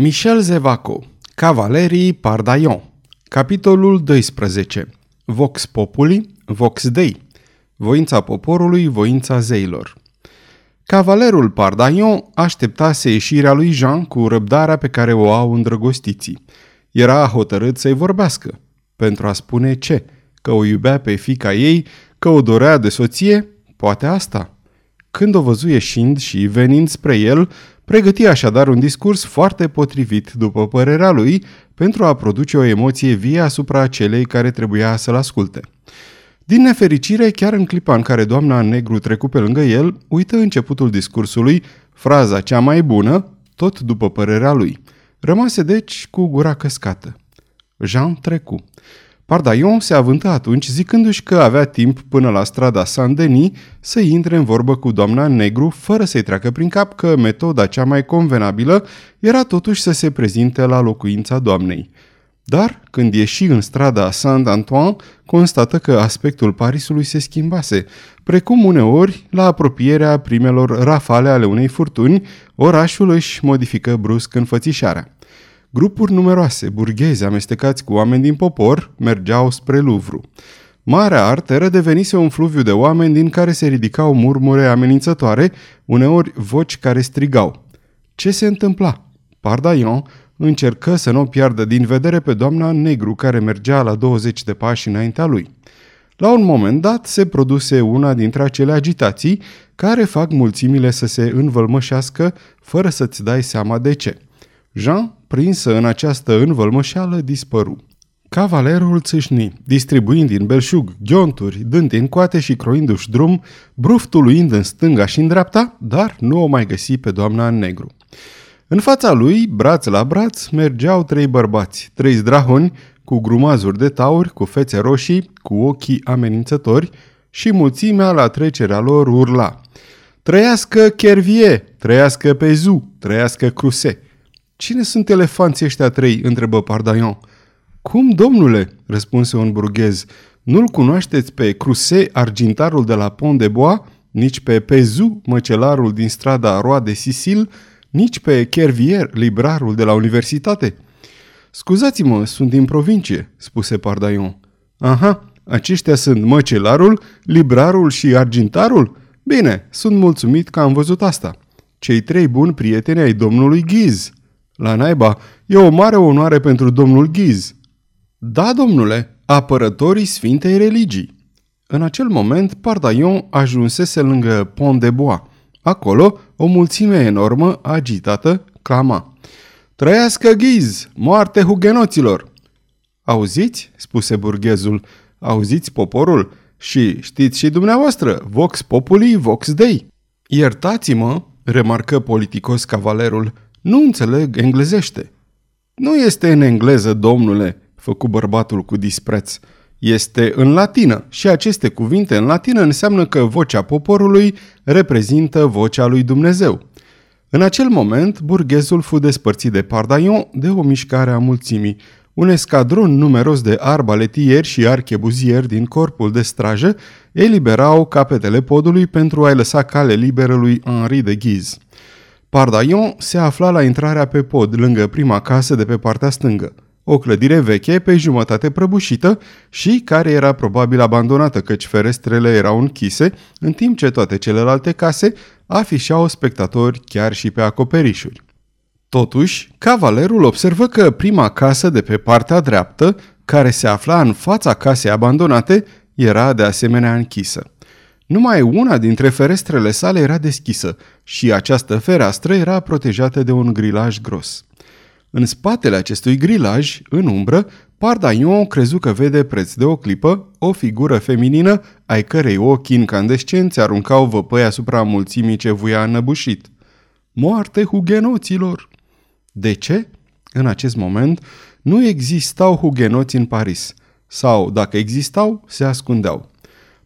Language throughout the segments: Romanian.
Michel Zevaco Cavalerii Pardaion Capitolul 12 Vox Populi, Vox Dei Voința poporului, voința zeilor Cavalerul Pardaion așteptase ieșirea lui Jean cu răbdarea pe care o au îndrăgostiții. Era hotărât să-i vorbească. Pentru a spune ce? Că o iubea pe fica ei, că o dorea de soție? Poate asta. Când o văzu ieșind și venind spre el, Pregăti așadar un discurs foarte potrivit, după părerea lui, pentru a produce o emoție vie asupra celei care trebuia să-l asculte. Din nefericire, chiar în clipa în care doamna în negru trecu pe lângă el, uită începutul discursului, fraza cea mai bună, tot după părerea lui. Rămase deci cu gura căscată. Jean trecu. Pardaion se avântă atunci zicându-și că avea timp până la strada Saint-Denis să intre în vorbă cu doamna Negru fără să-i treacă prin cap că metoda cea mai convenabilă era totuși să se prezinte la locuința doamnei. Dar, când ieși în strada Saint-Antoine, constată că aspectul Parisului se schimbase, precum uneori, la apropierea primelor rafale ale unei furtuni, orașul își modifică brusc înfățișarea. Grupuri numeroase, burghezi amestecați cu oameni din popor, mergeau spre Louvre. Marea artă redevenise un fluviu de oameni din care se ridicau murmure amenințătoare, uneori voci care strigau. Ce se întâmpla? Pardaion încercă să nu o piardă din vedere pe doamna negru care mergea la 20 de pași înaintea lui. La un moment dat se produse una dintre acele agitații care fac mulțimile să se învălmășească fără să-ți dai seama de ce. Jean prinsă în această învălmășeală, dispăru. Cavalerul țâșni, distribuind din belșug ghionturi, dând în coate și croindu-și drum, bruftuluind în stânga și în dreapta, dar nu o mai găsi pe doamna în negru. În fața lui, braț la braț, mergeau trei bărbați, trei zdrahoni, cu grumazuri de tauri, cu fețe roșii, cu ochii amenințători și mulțimea la trecerea lor urla. Trăiască Kervie, trăiască Pezu, trăiască Cruse. Cine sunt elefanții ăștia trei?" întrebă Pardaion. Cum, domnule?" răspunse un burghez. Nu-l cunoașteți pe Cruse, argintarul de la Pont de Bois, nici pe Pezu, măcelarul din strada Roa de Sisil, nici pe Kervier, librarul de la universitate?" Scuzați-mă, sunt din provincie," spuse Pardaion. Aha, aceștia sunt măcelarul, librarul și argintarul? Bine, sunt mulțumit că am văzut asta. Cei trei buni prieteni ai domnului Ghiz. La naiba, e o mare onoare pentru domnul Ghiz. Da, domnule, apărătorii Sfintei Religii. În acel moment, Pardaion ajunsese lângă Pont de Bois. Acolo, o mulțime enormă, agitată, clama. Trăiască Ghiz! Moarte hugenoților! Auziți? spuse burghezul. Auziți poporul? Și știți și dumneavoastră, vox populi, vox dei. Iertați-mă, remarcă politicos cavalerul, nu înțeleg englezește. Nu este în engleză, domnule, făcu bărbatul cu dispreț. Este în latină și aceste cuvinte în latină înseamnă că vocea poporului reprezintă vocea lui Dumnezeu. În acel moment, burghezul fu despărțit de Pardaion de o mișcare a mulțimii. Un escadron numeros de arbaletieri și archebuzieri din corpul de strajă eliberau capetele podului pentru a-i lăsa cale liberă lui Henri de Ghiz. Pardaion se afla la intrarea pe pod, lângă prima casă de pe partea stângă. O clădire veche, pe jumătate prăbușită și care era probabil abandonată căci ferestrele erau închise, în timp ce toate celelalte case afișau spectatori chiar și pe acoperișuri. Totuși, cavalerul observă că prima casă de pe partea dreaptă, care se afla în fața casei abandonate, era de asemenea închisă. Numai una dintre ferestrele sale era deschisă și această fereastră era protejată de un grilaj gros. În spatele acestui grilaj, în umbră, Pardaion crezu că vede preț de o clipă o figură feminină ai cărei ochi incandescenți aruncau văpăi asupra mulțimii ce vuia înăbușit. Moarte hugenoților! De ce? În acest moment nu existau hugenoți în Paris. Sau, dacă existau, se ascundeau.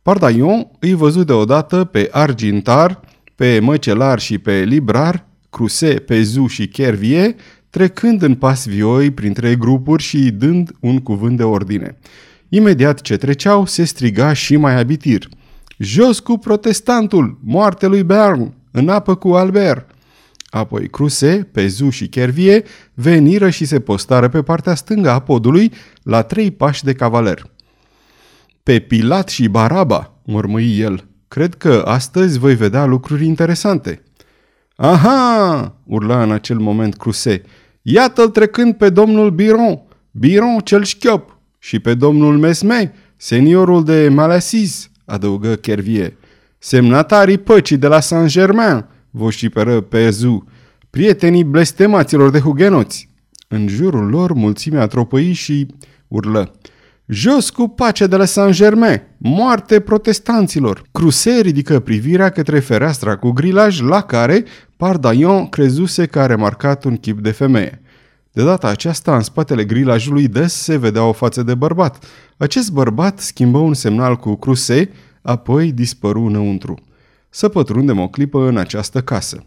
Pardaion îi văzut deodată pe Argintar, pe Măcelar și pe Librar, Cruse, Pezu și Kervie, trecând în pas vioi printre grupuri și dând un cuvânt de ordine. Imediat ce treceau, se striga și mai abitir. Jos cu protestantul! Moarte lui Bern! În apă cu Albert! Apoi Cruse, Pezu și Chervie veniră și se postară pe partea stângă a podului la trei pași de cavaler. Pe Pilat și Baraba, murmâi el, cred că astăzi voi vedea lucruri interesante. Aha! urla în acel moment Cruse. Iată-l trecând pe domnul Biron, Biron cel șchiop, și pe domnul Mesme, seniorul de Malasis, adăugă Kervie. Semnatarii păcii de la Saint-Germain, vociferă Pezu, prietenii blestemaților de hugenoți. În jurul lor mulțimea tropăi și urlă. Jos cu pace de la Saint-Germain! Moarte protestanților! Cruse ridică privirea către fereastra cu grilaj la care Pardaion crezuse că a remarcat un chip de femeie. De data aceasta, în spatele grilajului des se vedea o față de bărbat. Acest bărbat schimbă un semnal cu Cruse, apoi dispăru înăuntru. Să pătrundem o clipă în această casă.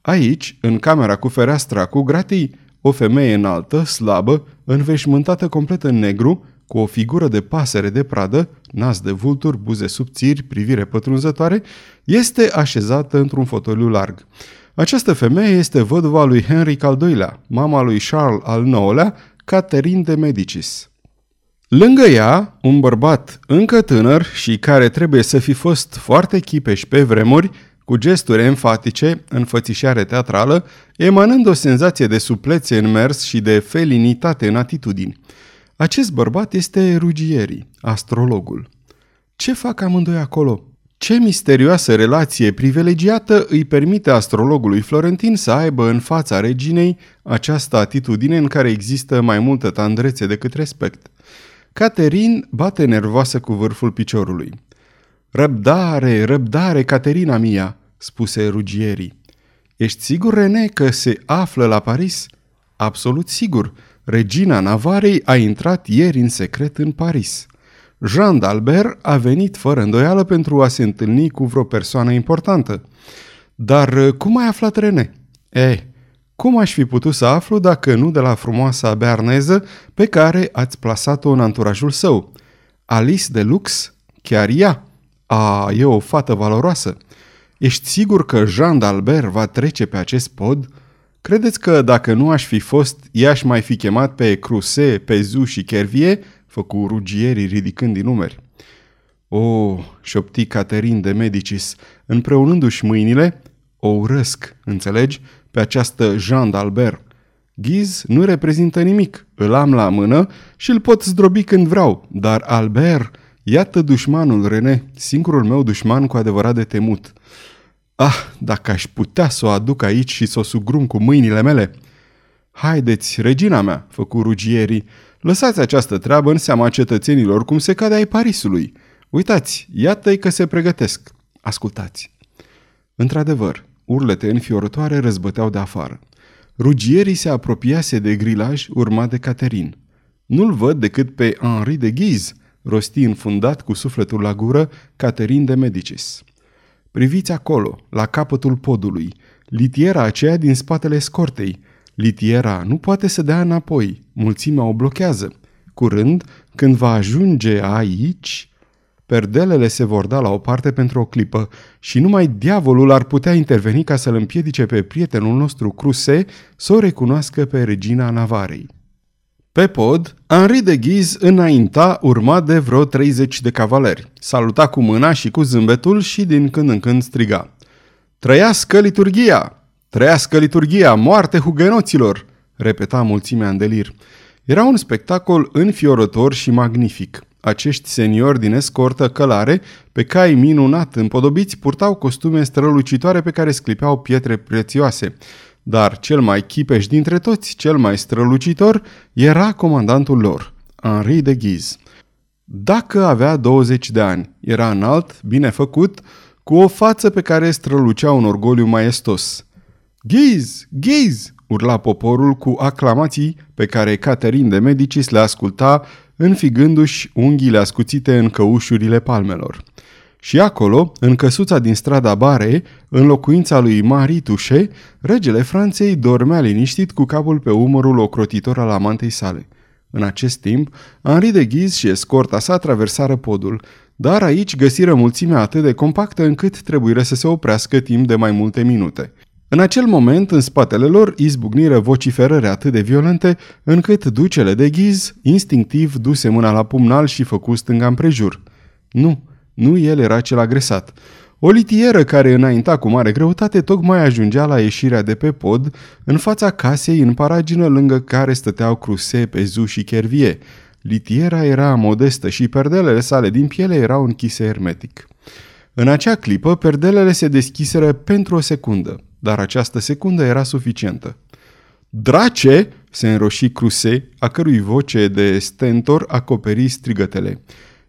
Aici, în camera cu fereastra cu gratii, o femeie înaltă, slabă, înveșmântată complet în negru, cu o figură de pasăre de pradă, nas de vulturi, buze subțiri, privire pătrunzătoare, este așezată într-un fotoliu larg. Această femeie este văduva lui Henry al II-lea, mama lui Charles al IX-lea, Catherine de Medicis. Lângă ea, un bărbat încă tânăr și care trebuie să fi fost foarte chipeș pe vremuri, cu gesturi enfatice, înfățișare teatrală, emanând o senzație de suplețe în mers și de felinitate în atitudini. Acest bărbat este Ruggieri, astrologul. Ce fac amândoi acolo? Ce misterioasă relație privilegiată îi permite astrologului Florentin să aibă în fața reginei această atitudine în care există mai multă tandrețe decât respect? Caterin bate nervoasă cu vârful piciorului. Răbdare, răbdare, Caterina mia, spuse Ruggieri. Ești sigur, René, că se află la Paris? Absolut sigur. Regina Navarei a intrat ieri în secret în Paris. Jean d'Albert a venit fără îndoială pentru a se întâlni cu vreo persoană importantă. Dar uh, cum ai aflat René? Eh, cum aș fi putut să aflu dacă nu de la frumoasa bearneză pe care ați plasat-o în anturajul său? Alice de Lux? Chiar ea? A, e o fată valoroasă. Ești sigur că Jean d'Albert va trece pe acest pod?" Credeți că dacă nu aș fi fost, i-aș mai fi chemat pe Cruse, pe Zu și Kervie, făcu rugierii ridicând din numeri. O, oh, șopti Caterin de Medicis, împreunându-și mâinile, o urăsc, înțelegi, pe această Jean d'Albert. Ghiz nu reprezintă nimic, îl am la mână și îl pot zdrobi când vreau, dar Albert, iată dușmanul René, singurul meu dușman cu adevărat de temut. Ah, dacă aș putea să o aduc aici și să o sugrum cu mâinile mele! Haideți, regina mea, făcu rugierii, lăsați această treabă în seama cetățenilor cum se cade ai Parisului. Uitați, iată-i că se pregătesc. Ascultați. Într-adevăr, urlete înfiorătoare răzbăteau de afară. Rugierii se apropiase de grilaj urmat de Caterin. Nu-l văd decât pe Henri de Ghiz, rosti înfundat cu sufletul la gură Caterin de Medicis. Priviți acolo, la capătul podului, litiera aceea din spatele scortei. Litiera nu poate să dea înapoi, mulțimea o blochează. Curând, când va ajunge aici, perdelele se vor da la o parte pentru o clipă și numai diavolul ar putea interveni ca să-l împiedice pe prietenul nostru Cruse să o recunoască pe regina Navarei. Pe pod, Henri de Ghiz înainta urmat de vreo 30 de cavaleri. Saluta cu mâna și cu zâmbetul și din când în când striga. Trăiască liturgia! Trăiască liturgia! Moarte hugenoților! repeta mulțimea în delir. Era un spectacol înfiorător și magnific. Acești seniori din escortă călare, pe cai minunat împodobiți, purtau costume strălucitoare pe care sclipeau pietre prețioase. Dar cel mai chipeș dintre toți, cel mai strălucitor, era comandantul lor, Henri de Ghiz. Dacă avea 20 de ani, era înalt, bine făcut, cu o față pe care strălucea un orgoliu maestos. Ghiz! Ghiz! urla poporul cu aclamații pe care Caterin de Medicis le asculta, înfigându-și unghiile ascuțite în căușurile palmelor. Și acolo, în căsuța din strada Bare, în locuința lui Marie Touche, regele Franței dormea liniștit cu capul pe umărul ocrotitor al amantei sale. În acest timp, Henri de Ghiz și escorta sa traversară podul, dar aici găsiră mulțimea atât de compactă încât trebuie să se oprească timp de mai multe minute. În acel moment, în spatele lor, izbucniră vociferări atât de violente, încât ducele de ghiz, instinctiv, duse mâna la pumnal și făcu stânga împrejur. Nu, nu el era cel agresat. O litieră care înainta cu mare greutate tocmai ajungea la ieșirea de pe pod, în fața casei, în paragină lângă care stăteau Cruse, Pezu și Chervie. Litiera era modestă și perdelele sale din piele erau închise hermetic. În acea clipă, perdelele se deschiseră pentru o secundă, dar această secundă era suficientă. Drace! se înroși Cruse, a cărui voce de stentor acoperi strigătele.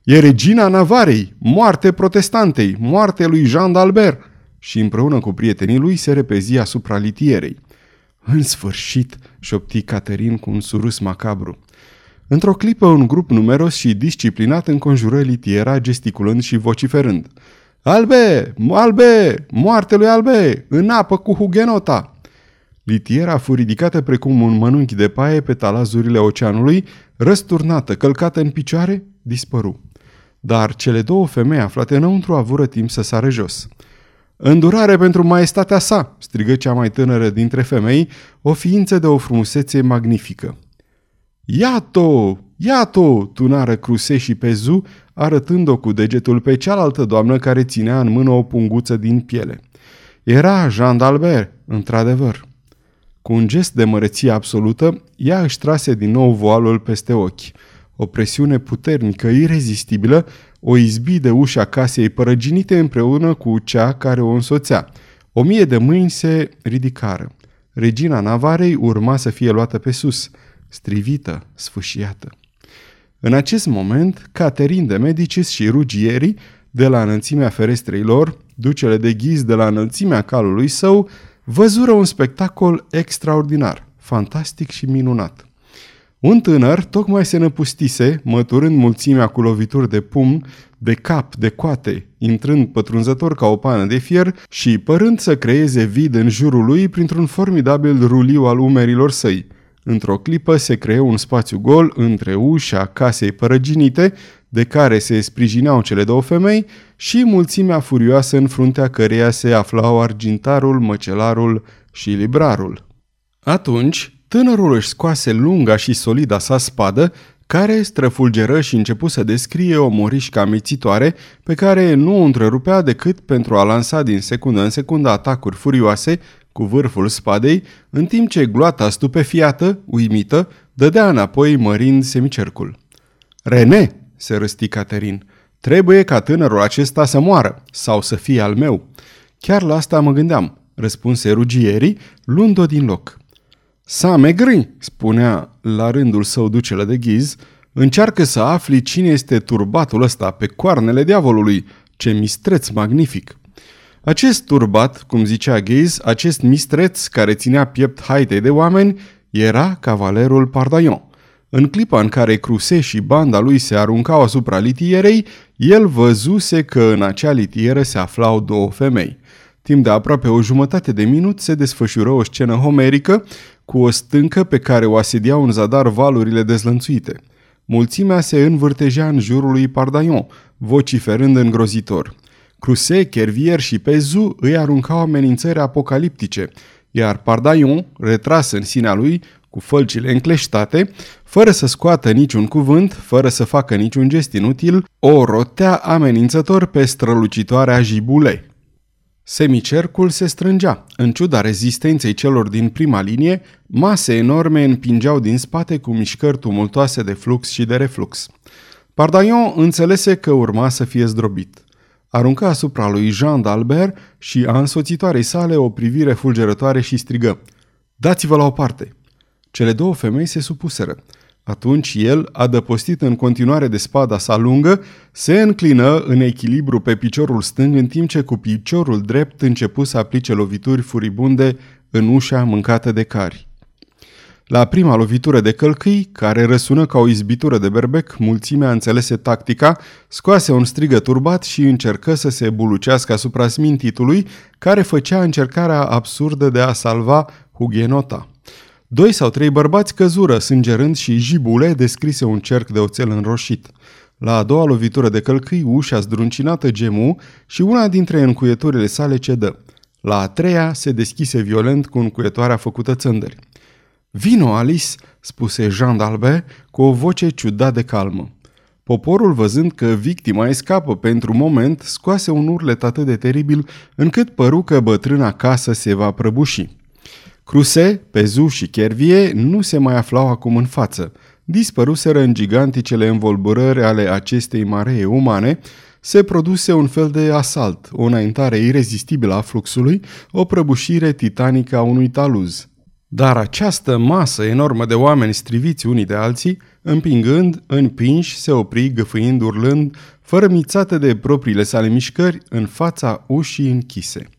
E regina Navarei, moarte protestantei, moarte lui Jean d'Albert! Și împreună cu prietenii lui se repezi asupra litierei. În sfârșit, șopti Caterin cu un surus macabru. Într-o clipă, un grup numeros și disciplinat înconjură litiera, gesticulând și vociferând. Albe! Albe! Moarte lui Albe! În apă cu hugenota! Litiera a fost ridicată precum un mănunchi de paie pe talazurile oceanului, răsturnată, călcată în picioare, dispăru. Dar cele două femei aflate înăuntru avură timp să sară jos. Îndurare pentru maestatea sa!" strigă cea mai tânără dintre femei, o ființă de o frumusețe magnifică. Iată! Iată! tunară Cruse și Pezu, arătând-o cu degetul pe cealaltă doamnă care ținea în mână o punguță din piele. Era Jean d'Albert, într-adevăr. Cu un gest de măreție absolută, ea își trase din nou voalul peste ochi. O presiune puternică, irezistibilă, o izbi de ușa casei părăginite împreună cu cea care o însoțea. O mie de mâini se ridicară. Regina Navarei urma să fie luată pe sus, strivită, sfâșiată. În acest moment, Caterin de Medicis și rugierii, de la înălțimea ferestrei lor, ducele de ghiz de la înălțimea calului său, văzură un spectacol extraordinar, fantastic și minunat. Un tânăr tocmai se năpustise, măturând mulțimea cu lovituri de pumn, de cap, de coate, intrând pătrunzător ca o pană de fier și părând să creeze vid în jurul lui printr-un formidabil ruliu al umerilor săi. Într-o clipă se creă un spațiu gol între ușa casei părăginite, de care se sprijineau cele două femei, și mulțimea furioasă în fruntea căreia se aflau argintarul, măcelarul și librarul. Atunci, tânărul își scoase lunga și solida sa spadă, care străfulgeră și începu să descrie o morișcă amețitoare pe care nu o întrerupea decât pentru a lansa din secundă în secundă atacuri furioase cu vârful spadei, în timp ce gloata stupefiată, uimită, dădea înapoi mărind semicercul. Rene, se răsti Caterin, trebuie ca tânărul acesta să moară sau să fie al meu. Chiar la asta mă gândeam, răspunse rugierii, luând-o din loc. Sa megri, spunea la rândul său ducele de ghiz, încearcă să afli cine este turbatul ăsta pe coarnele diavolului, ce mistreț magnific. Acest turbat, cum zicea Gaze, acest mistreț care ținea piept haitei de oameni, era cavalerul Pardaion. În clipa în care Cruse și banda lui se aruncau asupra litierei, el văzuse că în acea litieră se aflau două femei. Timp de aproape o jumătate de minut se desfășură o scenă homerică cu o stâncă pe care o asediau în zadar valurile dezlănțuite. Mulțimea se învârtejea în jurul lui Pardaion, vociferând îngrozitor. Cruse, Kervier și Pezu îi aruncau amenințări apocaliptice, iar Pardaion, retras în sinea lui, cu fălcile încleștate, fără să scoată niciun cuvânt, fără să facă niciun gest inutil, o rotea amenințător pe strălucitoarea jibule. Semicercul se strângea. În ciuda rezistenței celor din prima linie, mase enorme împingeau din spate cu mișcări tumultoase de flux și de reflux. Pardaion înțelese că urma să fie zdrobit aruncă asupra lui Jean d'Albert și a însoțitoarei sale o privire fulgerătoare și strigă Dați-vă la o parte! Cele două femei se supuseră. Atunci el, adăpostit în continuare de spada sa lungă, se înclină în echilibru pe piciorul stâng în timp ce cu piciorul drept începu să aplice lovituri furibunde în ușa mâncată de cari. La prima lovitură de călcâi, care răsună ca o izbitură de berbec, mulțimea înțelese tactica, scoase un strigă turbat și încercă să se bulucească asupra smintitului, care făcea încercarea absurdă de a salva Hugenota. Doi sau trei bărbați căzură, sângerând și Jibule descrise un cerc de oțel înroșit. La a doua lovitură de călcâi, ușa zdruncinată gemu și una dintre încuieturile sale cedă. La a treia se deschise violent cu încuietoarea făcută țândări. Vino, Alice!" spuse Jean d'Albert cu o voce ciudat de calmă. Poporul, văzând că victima scapă pentru moment, scoase un urlet atât de teribil încât păru că bătrâna casă se va prăbuși. Cruse, Pezu și Chervie nu se mai aflau acum în față. Dispăruseră în giganticele învolburări ale acestei maree umane, se produse un fel de asalt, o înaintare irezistibilă a fluxului, o prăbușire titanică a unui taluz. Dar această masă enormă de oameni striviți unii de alții, împingând, împinși, se opri, găfâind, urlând, fără mițată de propriile sale mișcări, în fața ușii închise.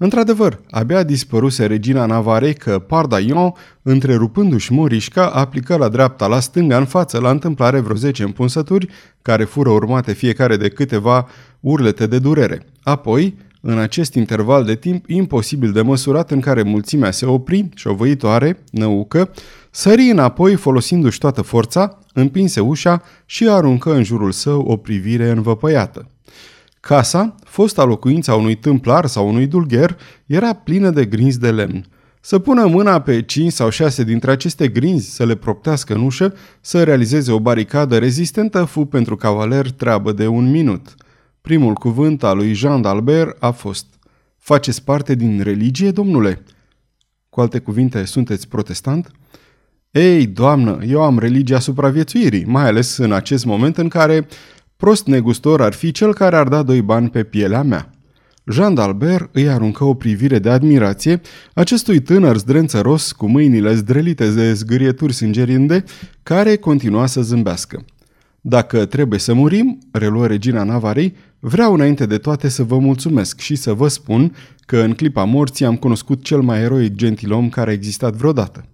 Într-adevăr, abia dispăruse regina Navare că Pardaion, întrerupându-și morișca, aplică la dreapta, la stânga, în față, la întâmplare vreo zece împunsături, care fură urmate fiecare de câteva urlete de durere. Apoi, în acest interval de timp imposibil de măsurat în care mulțimea se opri, șovăitoare, năucă, sări înapoi folosindu-și toată forța, împinse ușa și aruncă în jurul său o privire învăpăiată. Casa, fosta locuința unui tâmplar sau unui dulgher, era plină de grinzi de lemn. Să pună mâna pe cinci sau șase dintre aceste grinzi, să le proptească în ușă, să realizeze o baricadă rezistentă, fu pentru cavaler treabă de un minut. Primul cuvânt al lui Jean d'Albert a fost Faceți parte din religie, domnule?" Cu alte cuvinte, sunteți protestant?" Ei, doamnă, eu am religia supraviețuirii, mai ales în acest moment în care Prost negustor ar fi cel care ar da doi bani pe pielea mea. Jean d'Albert îi aruncă o privire de admirație acestui tânăr zdrențăros cu mâinile zdrelite de zgârieturi sângerinde, care continua să zâmbească. Dacă trebuie să murim, reluă regina Navarei, vreau înainte de toate să vă mulțumesc și să vă spun că în clipa morții am cunoscut cel mai eroic gentilom care a existat vreodată.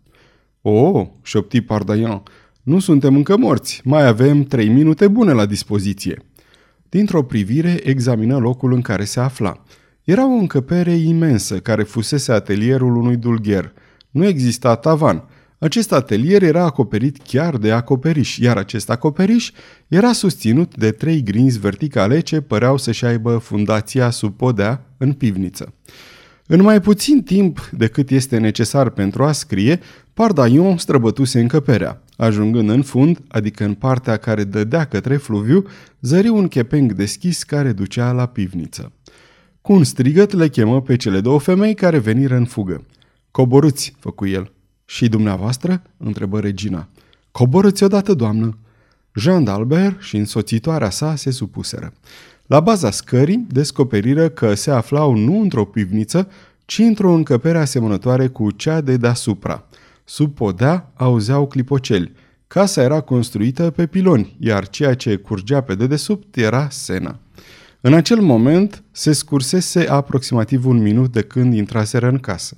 O, oh, șopti Pardaian, nu suntem încă morți, mai avem trei minute bune la dispoziție. Dintr-o privire examină locul în care se afla. Era o încăpere imensă care fusese atelierul unui dulgher. Nu exista tavan. Acest atelier era acoperit chiar de acoperiș, iar acest acoperiș era susținut de trei grinzi verticale ce păreau să-și aibă fundația sub podea în pivniță. În mai puțin timp decât este necesar pentru a scrie, Pardaion străbătuse încăperea. Ajungând în fund, adică în partea care dădea către fluviu, zări un chepeng deschis care ducea la pivniță. Cu un strigăt le chemă pe cele două femei care veniră în fugă. Coborâți, făcu el. Și dumneavoastră? întrebă regina. Coborâți odată, doamnă. Jean d'Albert și însoțitoarea sa se supuseră. La baza scării descoperiră că se aflau nu într-o pivniță, ci într-o încăpere asemănătoare cu cea de deasupra – Sub podea auzeau clipoceli. Casa era construită pe piloni, iar ceea ce curgea pe dedesubt era Sena. În acel moment se scursese aproximativ un minut de când intraseră în casă.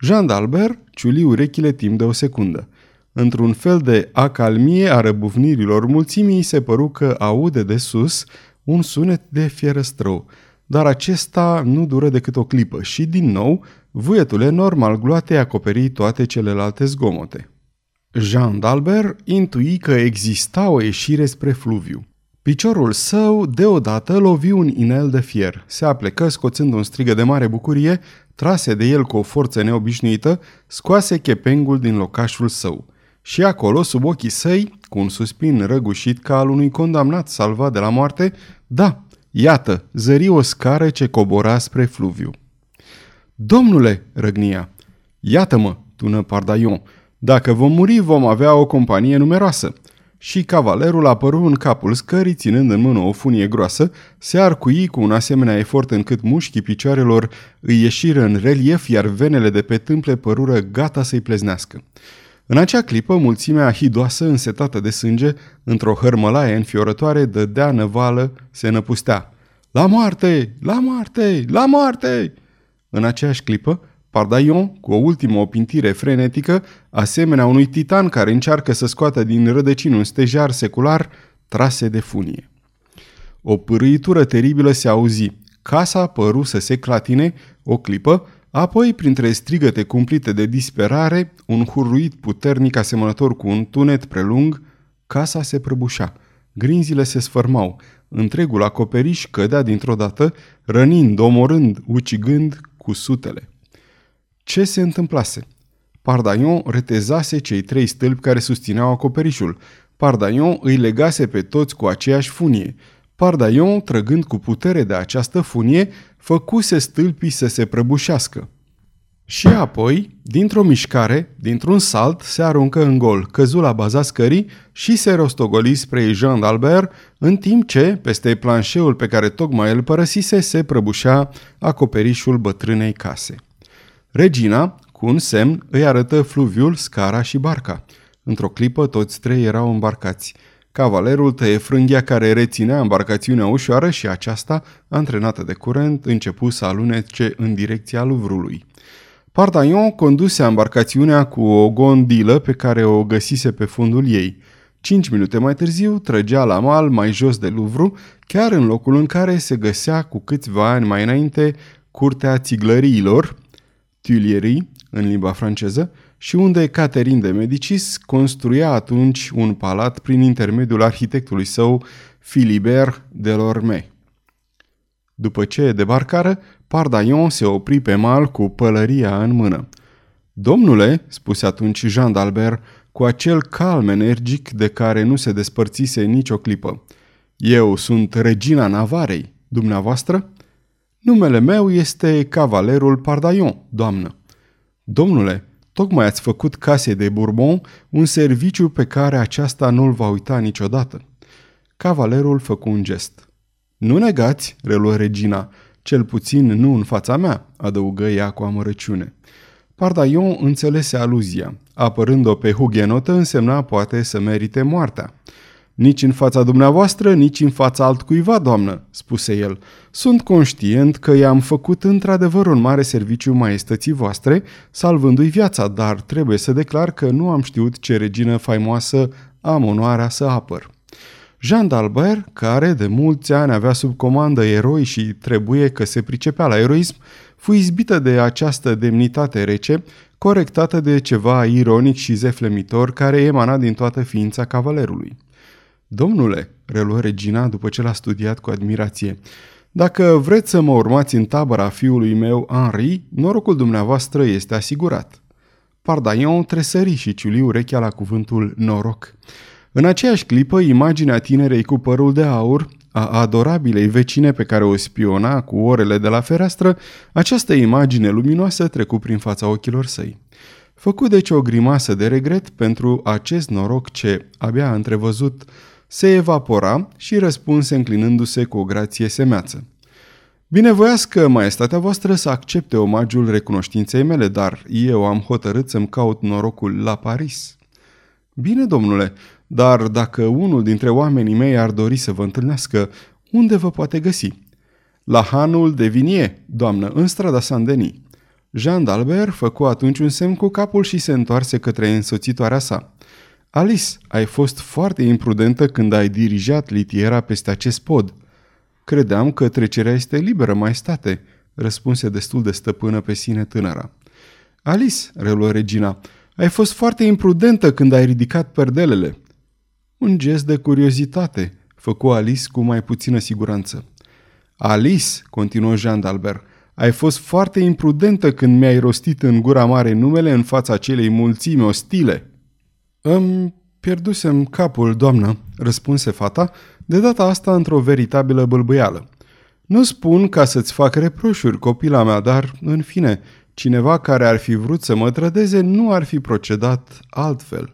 Jean d'Albert ciuli urechile timp de o secundă. Într-un fel de acalmie a răbufnirilor mulțimii se păru că aude de sus un sunet de fierăstrău, dar acesta nu dură decât o clipă și, din nou, Vuietul enorm al gloatei acoperi toate celelalte zgomote. Jean d'Albert intui că exista o ieșire spre fluviu. Piciorul său deodată lovi un inel de fier. Se aplecă scoțând un strigă de mare bucurie, trase de el cu o forță neobișnuită, scoase chepengul din locașul său. Și acolo, sub ochii săi, cu un suspin răgușit ca al unui condamnat salvat de la moarte, da, iată, zări o scară ce cobora spre fluviu. Domnule, răgnia, iată-mă, tună Pardaion, dacă vom muri vom avea o companie numeroasă. Și cavalerul apăru în capul scării, ținând în mână o funie groasă, se arcui cu un asemenea efort încât mușchii picioarelor îi ieșiră în relief, iar venele de pe tâmple părură gata să-i pleznească. În acea clipă, mulțimea hidoasă, însetată de sânge, într-o hărmălaie înfiorătoare, dădea năvală, se năpustea. La moarte! La moarte! La moarte! În aceeași clipă, Pardaion, cu o ultimă opintire frenetică, asemenea unui titan care încearcă să scoată din rădăcină un stejar secular, trase de funie. O pârâitură teribilă se auzi. Casa păru să se clatine o clipă, apoi, printre strigăte cumplite de disperare, un hurruit puternic asemănător cu un tunet prelung, casa se prăbușa. Grinzile se sfărmau. Întregul acoperiș cădea dintr-o dată, rănind, omorând, ucigând, cu sutele. Ce se întâmplase? Pardaion retezase cei trei stâlpi care susțineau acoperișul. Pardaion îi legase pe toți cu aceeași funie. Pardaion, trăgând cu putere de această funie, făcuse stâlpii să se prăbușească. Și apoi, dintr-o mișcare, dintr-un salt, se aruncă în gol, căzu la baza scării și se rostogoli spre Jean d'Albert, în timp ce, peste planșeul pe care tocmai îl părăsise, se prăbușea acoperișul bătrânei case. Regina, cu un semn, îi arătă fluviul, scara și barca. Într-o clipă, toți trei erau îmbarcați. Cavalerul tăie frânghia care reținea embarcațiunea ușoară și aceasta, antrenată de curent, începu să alunece în direcția Luvrului. Pardaion conduse embarcațiunea cu o gondilă pe care o găsise pe fundul ei. Cinci minute mai târziu trăgea la mal mai jos de Luvru, chiar în locul în care se găsea cu câțiva ani mai înainte curtea țiglăriilor, Tuileries, în limba franceză, și unde Catherine de Medicis construia atunci un palat prin intermediul arhitectului său Philibert de Lorme. După ce debarcară, Pardaion se opri pe mal cu pălăria în mână. Domnule, spuse atunci Jean d'Albert, cu acel calm energic de care nu se despărțise nicio clipă. Eu sunt regina Navarei, dumneavoastră? Numele meu este Cavalerul Pardaion, doamnă. Domnule, tocmai ați făcut casei de Bourbon un serviciu pe care aceasta nu-l va uita niciodată. Cavalerul făcu un gest. Nu negați, reluă regina, cel puțin nu în fața mea, adăugă ea cu amărăciune. Pardaion înțelese aluzia. Apărând-o pe hughenotă însemna poate să merite moartea. Nici în fața dumneavoastră, nici în fața altcuiva, doamnă, spuse el. Sunt conștient că i-am făcut într-adevăr un mare serviciu maestății voastre, salvându-i viața, dar trebuie să declar că nu am știut ce regină faimoasă am onoarea să apăr. Jean d'Albert, care de mulți ani avea sub comandă eroi și trebuie că se pricepea la eroism, fu izbită de această demnitate rece, corectată de ceva ironic și zeflemitor care emana din toată ființa cavalerului. Domnule, reluă regina după ce l-a studiat cu admirație, dacă vreți să mă urmați în tabăra fiului meu, Henri, norocul dumneavoastră este asigurat. Pardaion tresări și ciuli urechea la cuvântul noroc. În aceeași clipă, imaginea tinerei cu părul de aur, a adorabilei vecine pe care o spiona cu orele de la fereastră, această imagine luminoasă trecu prin fața ochilor săi. Făcu deci o grimasă de regret pentru acest noroc ce, abia întrevăzut, se evapora și răspunse înclinându-se cu o grație semeață. Binevoiască maestatea voastră să accepte omagiul recunoștinței mele, dar eu am hotărât să-mi caut norocul la Paris. Bine, domnule, dar dacă unul dintre oamenii mei ar dori să vă întâlnească, unde vă poate găsi? La hanul de vinie, doamnă, în strada Saint-Denis. Jean d'Albert făcu atunci un semn cu capul și se întoarse către însoțitoarea sa. Alice, ai fost foarte imprudentă când ai dirijat litiera peste acest pod. Credeam că trecerea este liberă, maestate, răspunse destul de stăpână pe sine tânăra. Alice, reluă regina, ai fost foarte imprudentă când ai ridicat perdelele. Un gest de curiozitate, făcu Alice cu mai puțină siguranță. Alice, continuă Jean d'Albert, ai fost foarte imprudentă când mi-ai rostit în gura mare numele în fața acelei mulțimi ostile. Îmi pierdusem capul, doamnă, răspunse fata, de data asta într-o veritabilă bâlbâială. Nu spun ca să-ți fac reproșuri, copila mea, dar, în fine, cineva care ar fi vrut să mă trădeze nu ar fi procedat altfel.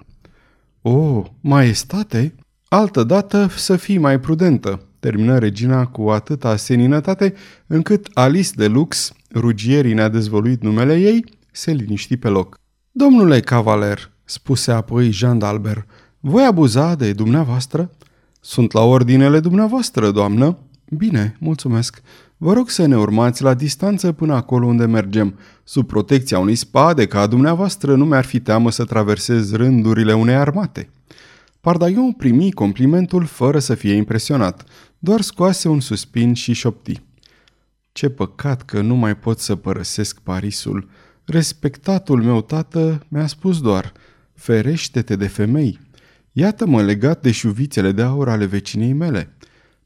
O, maestate? Altă dată să fii mai prudentă, termină regina cu atâta seninătate încât Alice de Lux, rugierii ne-a dezvoluit numele ei, se liniști pe loc. Domnule cavaler, spuse apoi Jean d'Albert, voi abuza de dumneavoastră? Sunt la ordinele dumneavoastră, doamnă. Bine, mulțumesc. Vă rog să ne urmați la distanță până acolo unde mergem. Sub protecția unui spade ca dumneavoastră nu mi-ar fi teamă să traversez rândurile unei armate. Pardaion primi complimentul fără să fie impresionat, doar scoase un suspin și șopti. Ce păcat că nu mai pot să părăsesc Parisul. Respectatul meu tată mi-a spus doar, ferește-te de femei. Iată-mă legat de șuvițele de aur ale vecinei mele.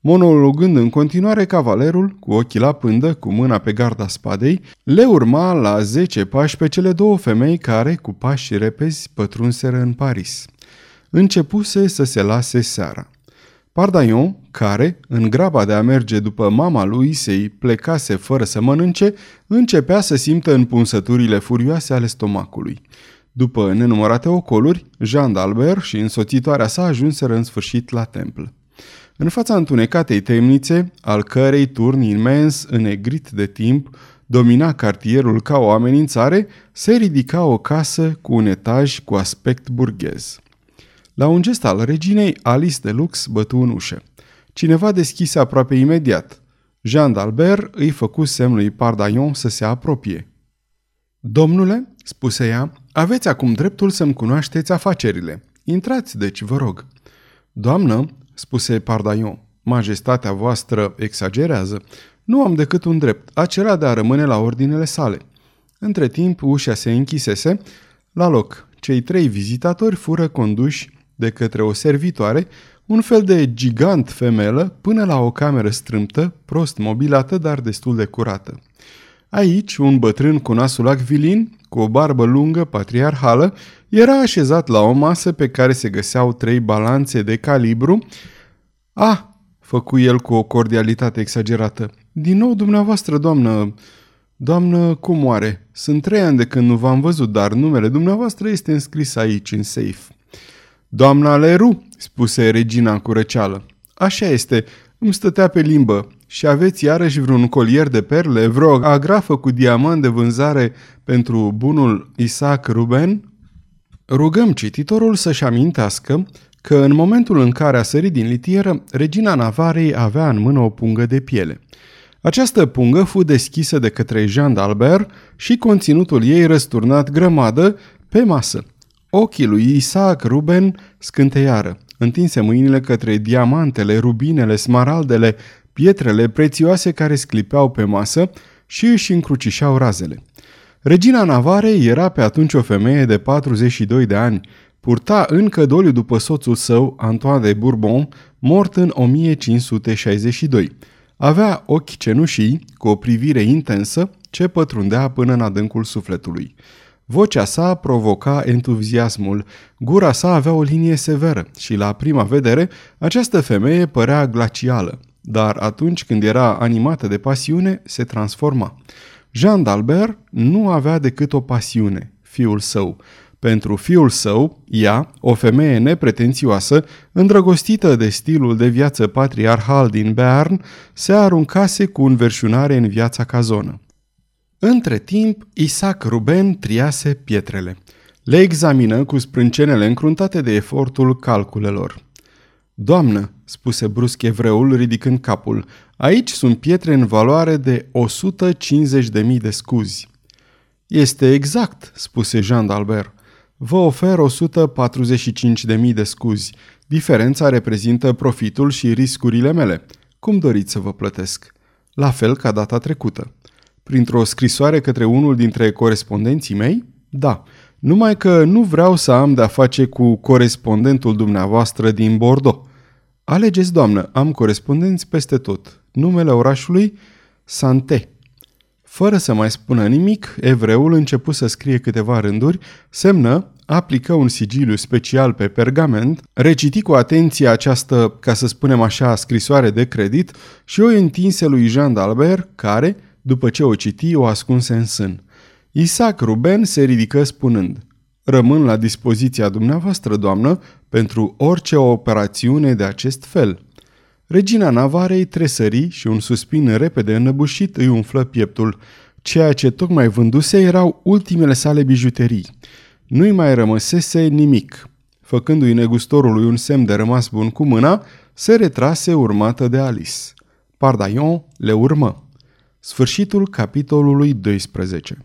Monologând în continuare, cavalerul, cu ochii la pândă, cu mâna pe garda spadei, le urma la zece pași pe cele două femei care, cu pași repezi, pătrunseră în Paris. Începuse să se lase seara. Pardaion, care, în graba de a merge după mama lui să-i plecase fără să mănânce, începea să simtă împunsăturile furioase ale stomacului. După nenumărate ocoluri, Jean d'Albert și însoțitoarea sa ajunseră în sfârșit la templ. În fața întunecatei temnițe, al cărei turn imens, înnegrit de timp, domina cartierul ca o amenințare, se ridica o casă cu un etaj cu aspect burghez. La un gest al reginei, Alice de Lux bătu în ușă. Cineva deschise aproape imediat. Jean d'Albert îi făcu semn lui Pardaion să se apropie. Domnule, spuse ea, aveți acum dreptul să-mi cunoașteți afacerile. Intrați, deci, vă rog. Doamnă, spuse Pardaion, majestatea voastră exagerează. Nu am decât un drept, acela de a rămâne la ordinele sale. Între timp, ușa se închisese. La loc, cei trei vizitatori fură conduși de către o servitoare, un fel de gigant femelă, până la o cameră strâmtă, prost mobilată, dar destul de curată. Aici, un bătrân cu nasul acvilin, cu o barbă lungă, patriarhală, era așezat la o masă pe care se găseau trei balanțe de calibru. Ah, făcu el cu o cordialitate exagerată. Din nou dumneavoastră, doamnă... Doamnă, cum oare? Sunt trei ani de când nu v-am văzut, dar numele dumneavoastră este înscris aici, în safe. Doamna Leru, spuse regina cu răceală. Așa este, îmi stătea pe limbă. Și aveți iarăși vreun colier de perle, vreo agrafă cu diamant de vânzare pentru bunul Isaac Ruben? Rugăm cititorul să-și amintească că în momentul în care a sărit din litieră, regina Navarei avea în mână o pungă de piele. Această pungă fu deschisă de către Jean d'Albert și conținutul ei răsturnat grămadă pe masă. Ochii lui Isaac Ruben scânteiară, întinse mâinile către diamantele, rubinele, smaraldele, pietrele prețioase care sclipeau pe masă și își încrucișau razele. Regina Navare era pe atunci o femeie de 42 de ani, purta încă doliu după soțul său, Antoine de Bourbon, mort în 1562. Avea ochi cenușii, cu o privire intensă, ce pătrundea până în adâncul sufletului. Vocea sa provoca entuziasmul, gura sa avea o linie severă și la prima vedere această femeie părea glacială, dar atunci când era animată de pasiune, se transforma. Jean d'Albert nu avea decât o pasiune, fiul său. Pentru fiul său, ea, o femeie nepretențioasă, îndrăgostită de stilul de viață patriarhal din Bern, se aruncase cu înverșunare în viața cazonă. Între timp, Isaac Ruben triase pietrele. Le examină cu sprâncenele încruntate de efortul calculelor. Doamnă, spuse brusc evreul ridicând capul, aici sunt pietre în valoare de 150.000 de scuzi. Este exact, spuse Jean d'Albert. Vă ofer 145.000 de scuzi. Diferența reprezintă profitul și riscurile mele. Cum doriți să vă plătesc? La fel ca data trecută. Printr-o scrisoare către unul dintre corespondenții mei? Da, numai că nu vreau să am de-a face cu corespondentul dumneavoastră din Bordeaux. Alegeți, doamnă, am corespondenți peste tot. Numele orașului? Sante. Fără să mai spună nimic, evreul început să scrie câteva rânduri, semnă, aplică un sigiliu special pe pergament, reciti cu atenție această, ca să spunem așa, scrisoare de credit și o întinse lui Jean d'Albert, care, după ce o citi, o ascunse în sân. Isaac Ruben se ridică spunând, Rămân la dispoziția dumneavoastră, doamnă, pentru orice operațiune de acest fel. Regina Navarei tresări și un suspin repede înăbușit îi umflă pieptul. Ceea ce tocmai vânduse erau ultimele sale bijuterii. Nu-i mai rămăsese nimic. Făcându-i negustorului un semn de rămas bun cu mâna, se retrase urmată de Alice. Pardaion le urmă. Sfârșitul capitolului 12